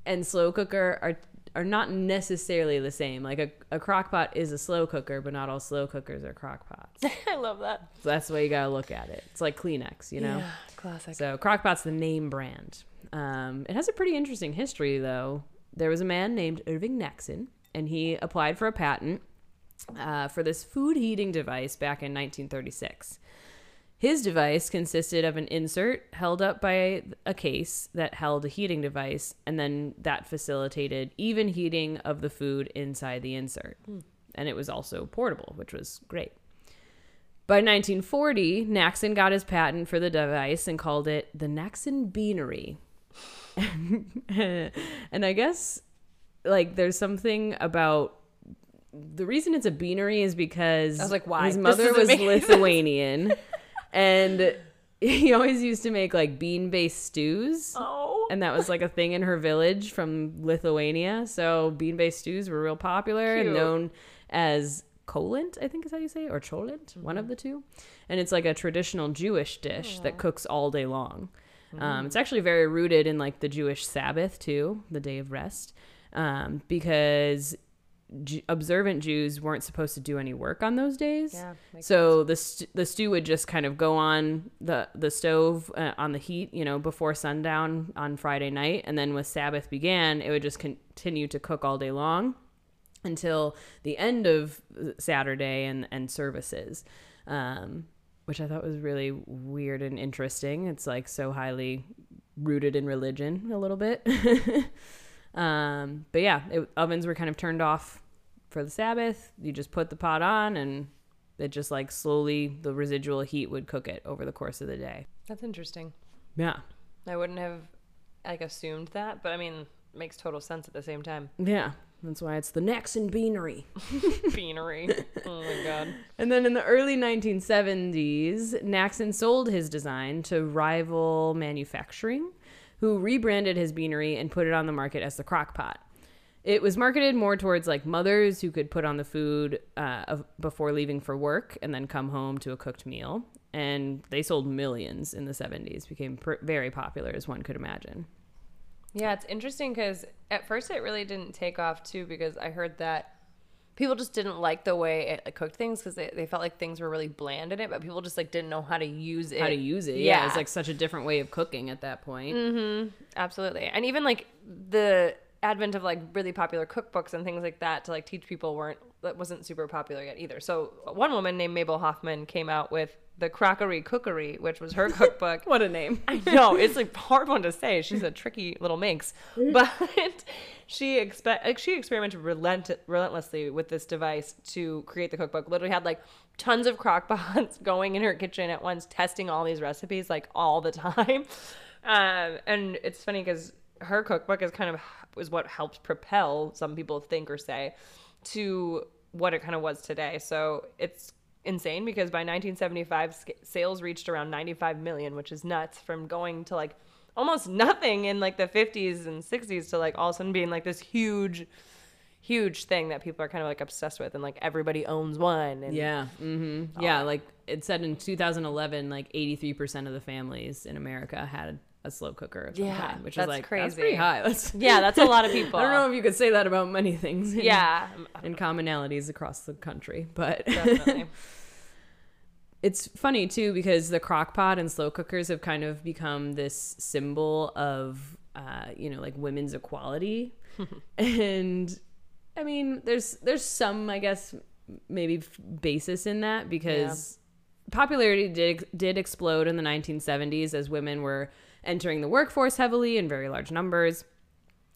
Speaker 1: and slow cooker are are not necessarily the same. Like a, a crockpot is a slow cooker, but not all slow cookers are crockpots. <laughs>
Speaker 2: I love that.
Speaker 1: So that's the way you gotta look at it. It's like Kleenex, you know.
Speaker 2: Yeah, classic.
Speaker 1: So Crockpot's the name brand. Um, it has a pretty interesting history, though. There was a man named Irving Naxon, and he applied for a patent uh, for this food heating device back in 1936. His device consisted of an insert held up by a case that held a heating device, and then that facilitated even heating of the food inside the insert. And it was also portable, which was great. By 1940, Naxon got his patent for the device and called it the Naxon Beanery. <laughs> and I guess, like, there's something about the reason it's a beanery is because
Speaker 2: I was like, why?
Speaker 1: his mother was. <laughs> Lithuanian, and <laughs> he always used to make like bean-based stews.
Speaker 2: oh,
Speaker 1: And that was like a thing in her village from Lithuania. So bean based stews were real popular and known as kolint, I think is how you say it, or cholent, one of the two. And it's like a traditional Jewish dish that cooks all day long. Um, it's actually very rooted in like the Jewish Sabbath too, the day of rest, um, because Ju- observant Jews weren't supposed to do any work on those days.
Speaker 2: Yeah,
Speaker 1: so the st- the stew would just kind of go on the the stove uh, on the heat, you know, before sundown on Friday night, and then when Sabbath began, it would just continue to cook all day long until the end of Saturday and and services. Um, which I thought was really weird and interesting. It's like so highly rooted in religion a little bit. <laughs> um, but yeah, it, ovens were kind of turned off for the Sabbath. You just put the pot on and it just like slowly the residual heat would cook it over the course of the day.
Speaker 2: that's interesting.
Speaker 1: Yeah.
Speaker 2: I wouldn't have like assumed that, but I mean, makes total sense at the same time.
Speaker 1: Yeah. That's why it's the Naxon Beanery. <laughs>
Speaker 2: Beanery. <laughs> oh my god.
Speaker 1: And then in the early 1970s, Naxon sold his design to Rival Manufacturing, who rebranded his beanery and put it on the market as the Crockpot. It was marketed more towards like mothers who could put on the food uh, of, before leaving for work and then come home to a cooked meal. And they sold millions in the 70s, became pr- very popular, as one could imagine.
Speaker 2: Yeah, it's interesting because at first it really didn't take off too because I heard that people just didn't like the way it like, cooked things because they, they felt like things were really bland in it, but people just like didn't know how to use it.
Speaker 1: How to use it. Yeah.
Speaker 2: Yeah.
Speaker 1: It's like such a different way of cooking at that point. Mm-hmm.
Speaker 2: Absolutely. And even like the advent of like really popular cookbooks and things like that to like teach people weren't that wasn't super popular yet either. So one woman named Mabel Hoffman came out with the Crockery Cookery, which was her <laughs> cookbook.
Speaker 1: What a name.
Speaker 2: I know it's like a hard one to say. She's a tricky little minx, but she expe- like she experimented relent- relentlessly with this device to create the cookbook. Literally had like tons of crock pots <laughs> going in her kitchen at once, testing all these recipes like all the time. <laughs> Um, and it's funny because her cookbook is kind of is what helped propel some people think or say to what it kind of was today. So it's insane because by 1975 sc- sales reached around 95 million, which is nuts from going to like almost nothing in like the 50s and 60s to like all of a sudden being like this huge huge thing that people are kind of like obsessed with and like everybody owns one and
Speaker 1: Yeah. hmm Yeah. Like it said in 2011, like 83% of the families in America had a slow cooker of some
Speaker 2: Yeah,
Speaker 1: kind, which is
Speaker 2: that's
Speaker 1: like that's
Speaker 2: crazy.
Speaker 1: pretty high. <laughs> That's
Speaker 2: yeah that's a lot of people <laughs>
Speaker 1: I don't know if you could say that about many things. In,
Speaker 2: yeah
Speaker 1: in commonalities across the country, but
Speaker 2: definitely <laughs>
Speaker 1: it's funny too because the crock pot and slow cookers have kind of become this symbol of uh, you know like women's equality and i mean there's there's some i guess maybe f- basis in that because popularity did did explode in the 1970s as women were entering the workforce heavily in very large numbers.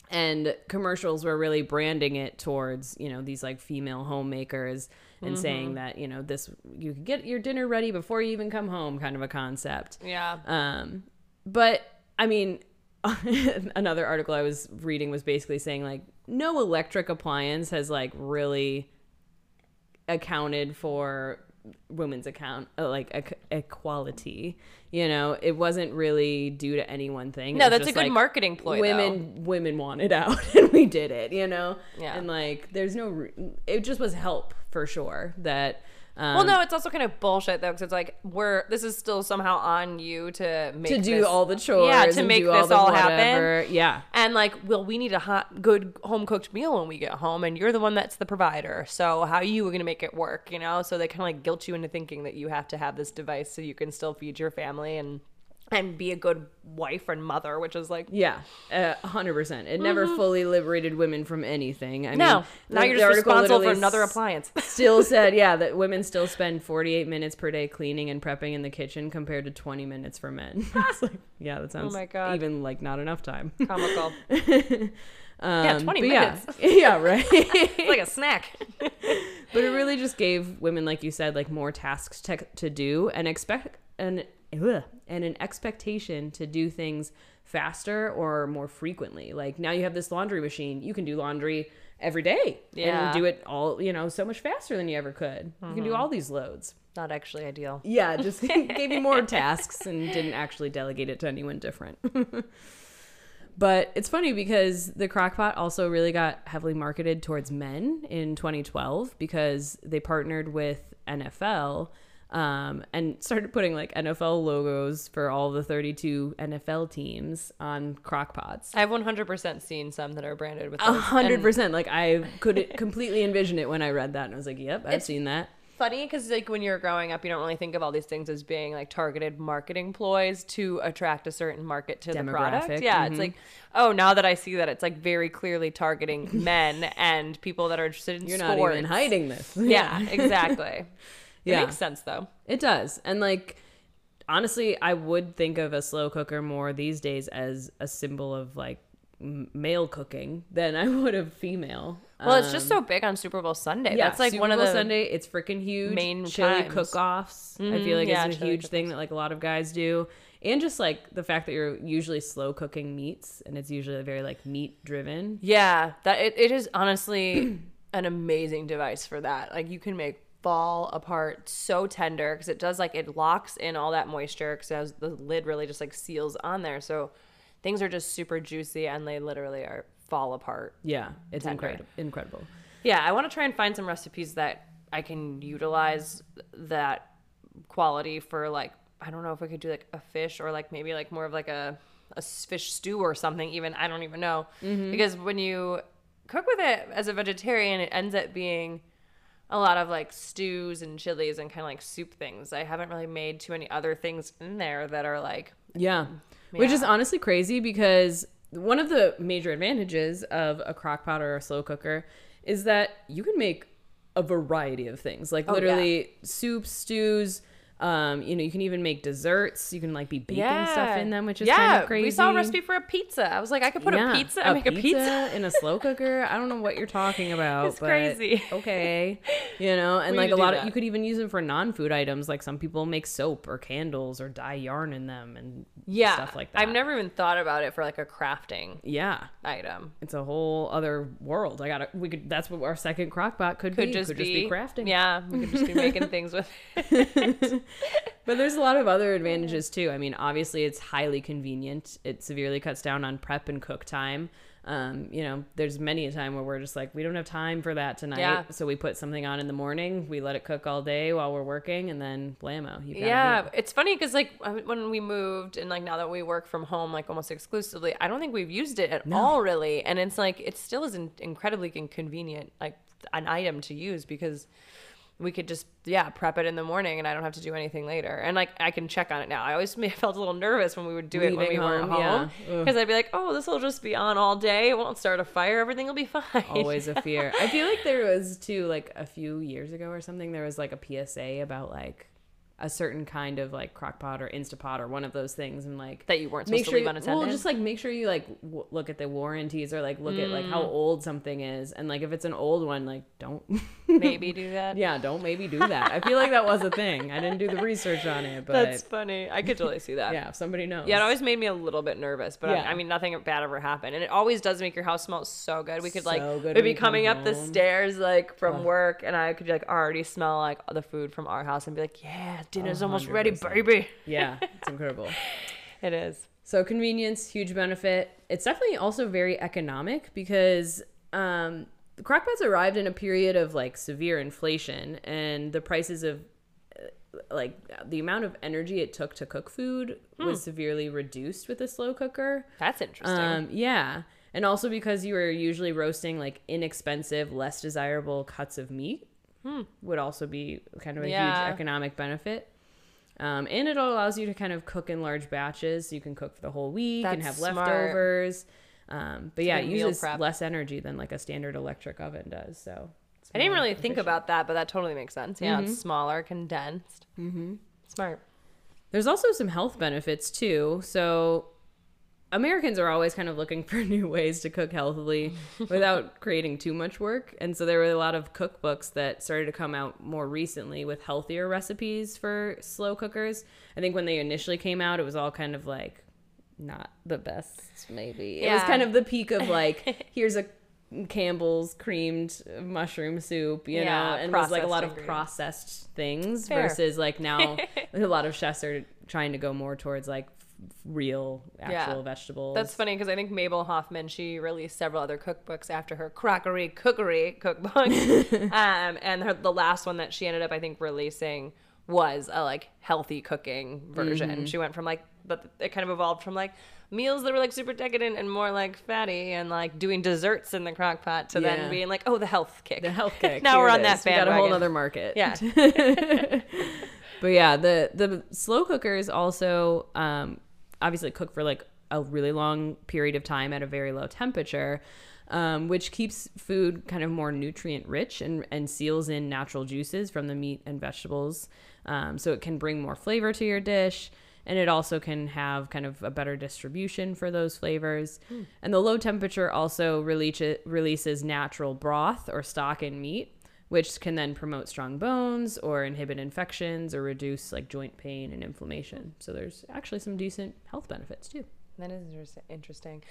Speaker 1: And commercials were really branding it towards you know these like female homemakers and saying that you know this you could get your dinner ready before you even come home kind of a concept.
Speaker 2: Yeah.
Speaker 1: Um but i mean <laughs> another article i was reading was basically saying like no electric appliance has like really accounted for women's account uh, like ec- equality you know? It wasn't really due to any one thing.
Speaker 2: No that's a good
Speaker 1: like,
Speaker 2: marketing ploy
Speaker 1: women women wanted out <laughs> and we did it you know?
Speaker 2: Yeah.
Speaker 1: and like there's no re- it just was help for sure that um,
Speaker 2: Well, no, it's also kind of bullshit though, because it's like we're this is still somehow on you to make
Speaker 1: to do
Speaker 2: this-
Speaker 1: all the chores
Speaker 2: yeah, to
Speaker 1: and
Speaker 2: make
Speaker 1: do all
Speaker 2: this
Speaker 1: the
Speaker 2: all happen.
Speaker 1: yeah
Speaker 2: And like, well, we need a hot, good home cooked meal when we get home, and you're the one that's the provider. So how are you going to make it work? You know? So they kind of like guilt you into thinking that you have to have this device so you can still feed your family and and be a good wife and mother, which is like.
Speaker 1: Yeah, a hundred percent. It never fully liberated women from anything. I
Speaker 2: Mm-hmm. No,
Speaker 1: mean,
Speaker 2: now
Speaker 1: the-
Speaker 2: you're just responsible for another appliance. <laughs>
Speaker 1: Still said, yeah, that women still spend 48 minutes per day cleaning and prepping in the kitchen compared to 20 minutes for men. <laughs> like, yeah, that sounds
Speaker 2: Oh my God.
Speaker 1: even like not enough time. <laughs>
Speaker 2: Comical.
Speaker 1: Um,
Speaker 2: 20 minutes.
Speaker 1: Yeah, yeah right.
Speaker 2: like a snack.
Speaker 1: but it really just gave women, like you said, like more tasks to, to do and expect an ugh, and an expectation to do things faster or more frequently. Like now you have this laundry machine, you can do laundry every day
Speaker 2: Yeah.
Speaker 1: and do it all, you know, so much faster than you ever could. You can do mm-hmm. all these loads.
Speaker 2: Not actually ideal.
Speaker 1: Yeah, just <laughs> <laughs> gave you more tasks and didn't actually delegate it to anyone different. <laughs> but it's funny because the crockpot also really got heavily marketed towards men in 2012 because they partnered with NFL um, and started putting like NFL logos for all the 32 NFL teams on crockpots.
Speaker 2: I've 100% seen some that are branded with those.
Speaker 1: hundred
Speaker 2: And
Speaker 1: percent. Like I could <laughs> completely envision it when I read that, and I was like, "Yep, I've
Speaker 2: It's-
Speaker 1: seen that."
Speaker 2: Funny because like when you're growing up, you don't really think of all these things as being like targeted marketing ploys to attract a certain market to the product. Yeah,
Speaker 1: mhm.
Speaker 2: it's like oh, now that I see that, it's like very clearly targeting <laughs> men and people that are interested in
Speaker 1: You're
Speaker 2: sports.
Speaker 1: not even hiding this.
Speaker 2: Yeah, <laughs> exactly.
Speaker 1: Yeah.
Speaker 2: It makes sense though.
Speaker 1: It does. And like honestly, I would think of a slow cooker more these days as a symbol of like male cooking than I <laughs> would of female.
Speaker 2: Well, it's just
Speaker 1: Um,
Speaker 2: so big on Super Bowl Sunday.
Speaker 1: yeah,
Speaker 2: That's like
Speaker 1: Super
Speaker 2: one of
Speaker 1: Bowl
Speaker 2: the
Speaker 1: Sunday. It's freaking huge.
Speaker 2: main
Speaker 1: chili cook-offs. I
Speaker 2: Mhm,
Speaker 1: feel like
Speaker 2: yeah,
Speaker 1: it's a huge thing that like a lot of guys do, and just like the fact that you're usually slow cooking meats, and it's usually very like meat driven.
Speaker 2: Yeah, that it, it is honestly <clears throat> an amazing device for that. Like you can make fall apart so tender because it does like it locks in all that moisture because the lid really just like seals on there. So things are just super juicy and they literally are fall apart.
Speaker 1: Yeah, it's incredible. Incredible.
Speaker 2: Yeah, I want to try and find some recipes that I can utilize that quality for like I don't know if I could do like a fish or like maybe like more of like a a fish stew or something even I don't even know mm-hmm. because when you cook with it as a vegetarian it ends up being a lot of like stews and chilies and kind of like soup things. I haven't really made too many other things in there that are like
Speaker 1: Yeah. Mm, Which is honestly crazy because one of the major advantages of a crock pot or a slow cooker is that you can make a variety of things. Like
Speaker 2: Oh, yeah.
Speaker 1: literally soups, stews, um, you know, you can even make desserts. You can like be baking stuff in them, which is
Speaker 2: yeah,
Speaker 1: kind of crazy.
Speaker 2: we saw a recipe for a pizza. I was like, I could put
Speaker 1: Yeah,
Speaker 2: a pizza make a pizza.
Speaker 1: in <laughs> a slow cooker. I don't know what you're talking about.
Speaker 2: It's crazy.
Speaker 1: Okay, <laughs> you know, and
Speaker 2: We
Speaker 1: like a lot of you could even use them for non-food items. Like some people make soap or candles or dye yarn in them and
Speaker 2: yeah,
Speaker 1: stuff like that.
Speaker 2: I've never even thought about it for like a crafting
Speaker 1: Yeah,
Speaker 2: item.
Speaker 1: it's a whole other world. I gotta. We could. That's what our second crock pot could,
Speaker 2: Could
Speaker 1: be.
Speaker 2: just,
Speaker 1: could
Speaker 2: be,
Speaker 1: just be crafting.
Speaker 2: Yeah, we could just be making things with. <laughs> it. <laughs>
Speaker 1: but there's a lot of other advantages too. I mean, obviously, it's highly convenient. It severely cuts down on prep and cook time. Um, you know, there's many a time where we're just like, we don't have time for that tonight.
Speaker 2: Yeah.
Speaker 1: So we put something on in the morning, we let it cook all day while we're working, and then blammo. You got
Speaker 2: Yeah, it's funny because like when we moved and like now that we work from home like almost exclusively, I don't think we've used it at all really, and it's like it still is in- incredibly inconvenient like an item to use because we could just yeah prep it in the morning and I don't have to do anything later, and like I can check on it now. I always <laughs> felt a little nervous when we would do it when we
Speaker 1: Leaving
Speaker 2: weren't
Speaker 1: home, yeah.
Speaker 2: because I'd be like, oh, this will just be on all day. It won't start a fire. Everything will be <laughs> fine.
Speaker 1: always a fear. I feel like there <laughs> was too like a few years ago or something. There was like a PSA about like a certain kind of like crock pot or Instapot or one of those things, and like
Speaker 2: that you weren't
Speaker 1: make
Speaker 2: supposed
Speaker 1: sure
Speaker 2: to leave unattended.
Speaker 1: well just like make sure you like w- look at the warranties or like look at like how
Speaker 2: Mm.
Speaker 1: old something is and like if it's an old one like don't <laughs>
Speaker 2: maybe do that.
Speaker 1: yeah don't maybe do that i feel like that was a thing i didn't do the research on it but
Speaker 2: That's funny. I could totally see that.
Speaker 1: yeah if somebody knows
Speaker 2: Yeah, it always made me a little bit nervous, but I-
Speaker 1: Yeah.
Speaker 2: I, mean, nothing bad ever happened, and it always does make your house smell so good. We could like
Speaker 1: So good
Speaker 2: we'd be coming up the stairs like from work, and I could like already smell like the food from our house, and be like, "Yeah, dinner's almost ready, baby."
Speaker 1: yeah <laughs> it's incredible
Speaker 2: It is.
Speaker 1: So convenience, huge benefit. It's definitely also very economic because um, the crockpots arrived in a period of like severe inflation, and the prices of uh, like the amount of energy it took to cook food was severely reduced with a slow cooker.
Speaker 2: That's interesting.
Speaker 1: Um, yeah, and also because you were usually roasting like inexpensive, less desirable cuts of meat, would also be kind of a
Speaker 2: Yeah.
Speaker 1: huge economic benefit. Um, and it allows you to kind of cook in large batches. So you can cook for the whole week and have
Speaker 2: smart.
Speaker 1: leftovers. Um, but yeah, it uses less energy than like a standard electric oven does. So it's
Speaker 2: I didn't really think about that, but that totally makes sense. Yeah, it's smaller, condensed. Mm-hmm. Smart.
Speaker 1: There's also some health benefits too. So Americans are always kind of looking <laughs> for new ways to cook healthily <laughs> without creating too much work. And so there were a lot of cookbooks that started to come out more recently with healthier recipes for slow cookers. I think when they initially came out, it was all kind of like not the best, maybe. It was kind of the peak of like, <laughs> here's a Campbell's creamed mushroom soup, you
Speaker 2: Yeah,
Speaker 1: know, and it was like a lot of processed things
Speaker 2: Fair.
Speaker 1: versus like now a lot of chefs are trying to go more towards like real actual
Speaker 2: Yeah.
Speaker 1: vegetables.
Speaker 2: That's funny because I think Mable Hoffman she released several other cookbooks after her crockery cookery cookbook, <laughs> um, and her, the last one that she ended up I think releasing was a like healthy cooking version.
Speaker 1: Mm-hmm.
Speaker 2: She went from like, but it kind of evolved from like meals that were like super decadent and more like fatty and like doing desserts in the crock pot to
Speaker 1: Yeah.
Speaker 2: then being like, oh, the health kick.
Speaker 1: the health kick. <laughs>
Speaker 2: now
Speaker 1: Here
Speaker 2: we're on that
Speaker 1: is. We got a whole other market.
Speaker 2: Yeah. <laughs>
Speaker 1: But yeah, the the slow cookers also um, obviously cook for like a really long period of time at a very low temperature, um, which keeps food kind of more nutrient rich and, and seals in natural juices from the meat and vegetables. Um, so it can bring more flavor to your dish. And it also can have kind of a better distribution for those flavors. And the low temperature also release, releases natural broth or stock in meat, which can then promote strong bones or inhibit infections or reduce like joint pain and inflammation. So there's actually some decent health benefits too.
Speaker 2: That is interesting.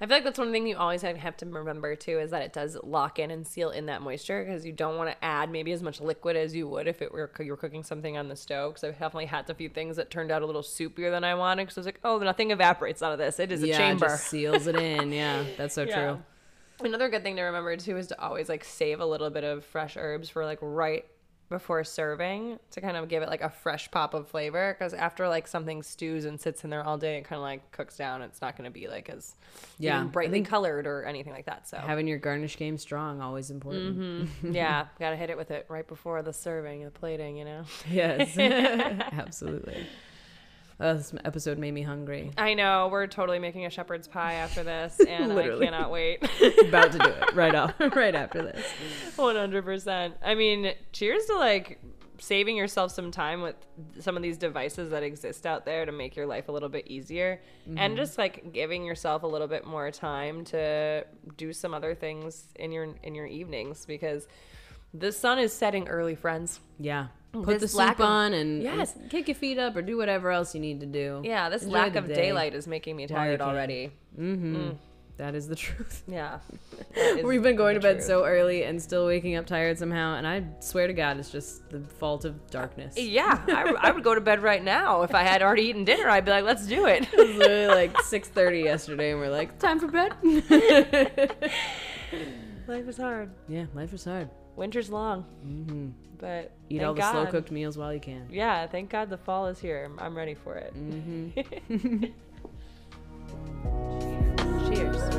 Speaker 2: I feel like that's one thing you always have to remember too is that it does lock in and seal in that moisture because you don't want to add maybe as much liquid as you would if it were you were cooking something on the stove. Because I've definitely had a few things that turned out a little soupier than I wanted. Because I was like, oh, nothing evaporates out of this. It is a
Speaker 1: yeah,
Speaker 2: chamber.
Speaker 1: just seals it in. Yeah, that's so <laughs>
Speaker 2: Yeah.
Speaker 1: true.
Speaker 2: Another good thing to remember too is to always like save a little bit of fresh herbs for like right before serving to kind of give it like a fresh pop of flavor because after like something stews and sits in there all day it kind of like cooks down. It's not going to be like as
Speaker 1: Yeah,
Speaker 2: brightly colored or anything like that so.
Speaker 1: Having your garnish game strong always important. Mm-hmm. <laughs>
Speaker 2: yeah gotta hit it with it right before the serving the plating you know?
Speaker 1: Yes, <laughs> absolutely. Oh, this episode made me hungry.
Speaker 2: i know we're totally making a shepherd's pie after this <laughs> and i cannot wait <laughs>
Speaker 1: About to do it right <laughs> off, right after this.
Speaker 2: 100%. I mean, cheers to like saving yourself some time with some of these devices that exist out there to make your life a little bit easier and mm-hmm. just like giving yourself a little bit more time to do some other things in your in your evenings because the sun is setting early, friends.
Speaker 1: Yeah, put
Speaker 2: This
Speaker 1: the soup
Speaker 2: of-
Speaker 1: on and,
Speaker 2: Yes.
Speaker 1: and kick your feet up or do whatever else you need to do.
Speaker 2: Yeah, this
Speaker 1: Enjoy
Speaker 2: lack of
Speaker 1: day
Speaker 2: daylight is making me tired already.
Speaker 1: Mm-hmm.
Speaker 2: Mm.
Speaker 1: That is the <laughs> truth.
Speaker 2: Yeah. <laughs>
Speaker 1: We've been going to bed
Speaker 2: truth.
Speaker 1: so early and still waking up tired somehow, and I swear to God, it's just the fault of darkness.
Speaker 2: Yeah, I, I would go to bed right now if I had already eaten dinner. I'd be like, let's do it. <laughs>
Speaker 1: It was literally like 6.30 yesterday, and we're like, time for bed?
Speaker 2: Life is hard.
Speaker 1: yeah, life is hard
Speaker 2: winter's long.
Speaker 1: Mm-hmm.
Speaker 2: But
Speaker 1: eat all the
Speaker 2: slow
Speaker 1: cooked meals while you can.
Speaker 2: Yeah, thank God the fall is here. I'm ready for it.
Speaker 1: Mm-hmm. <laughs> Cheers. Cheers.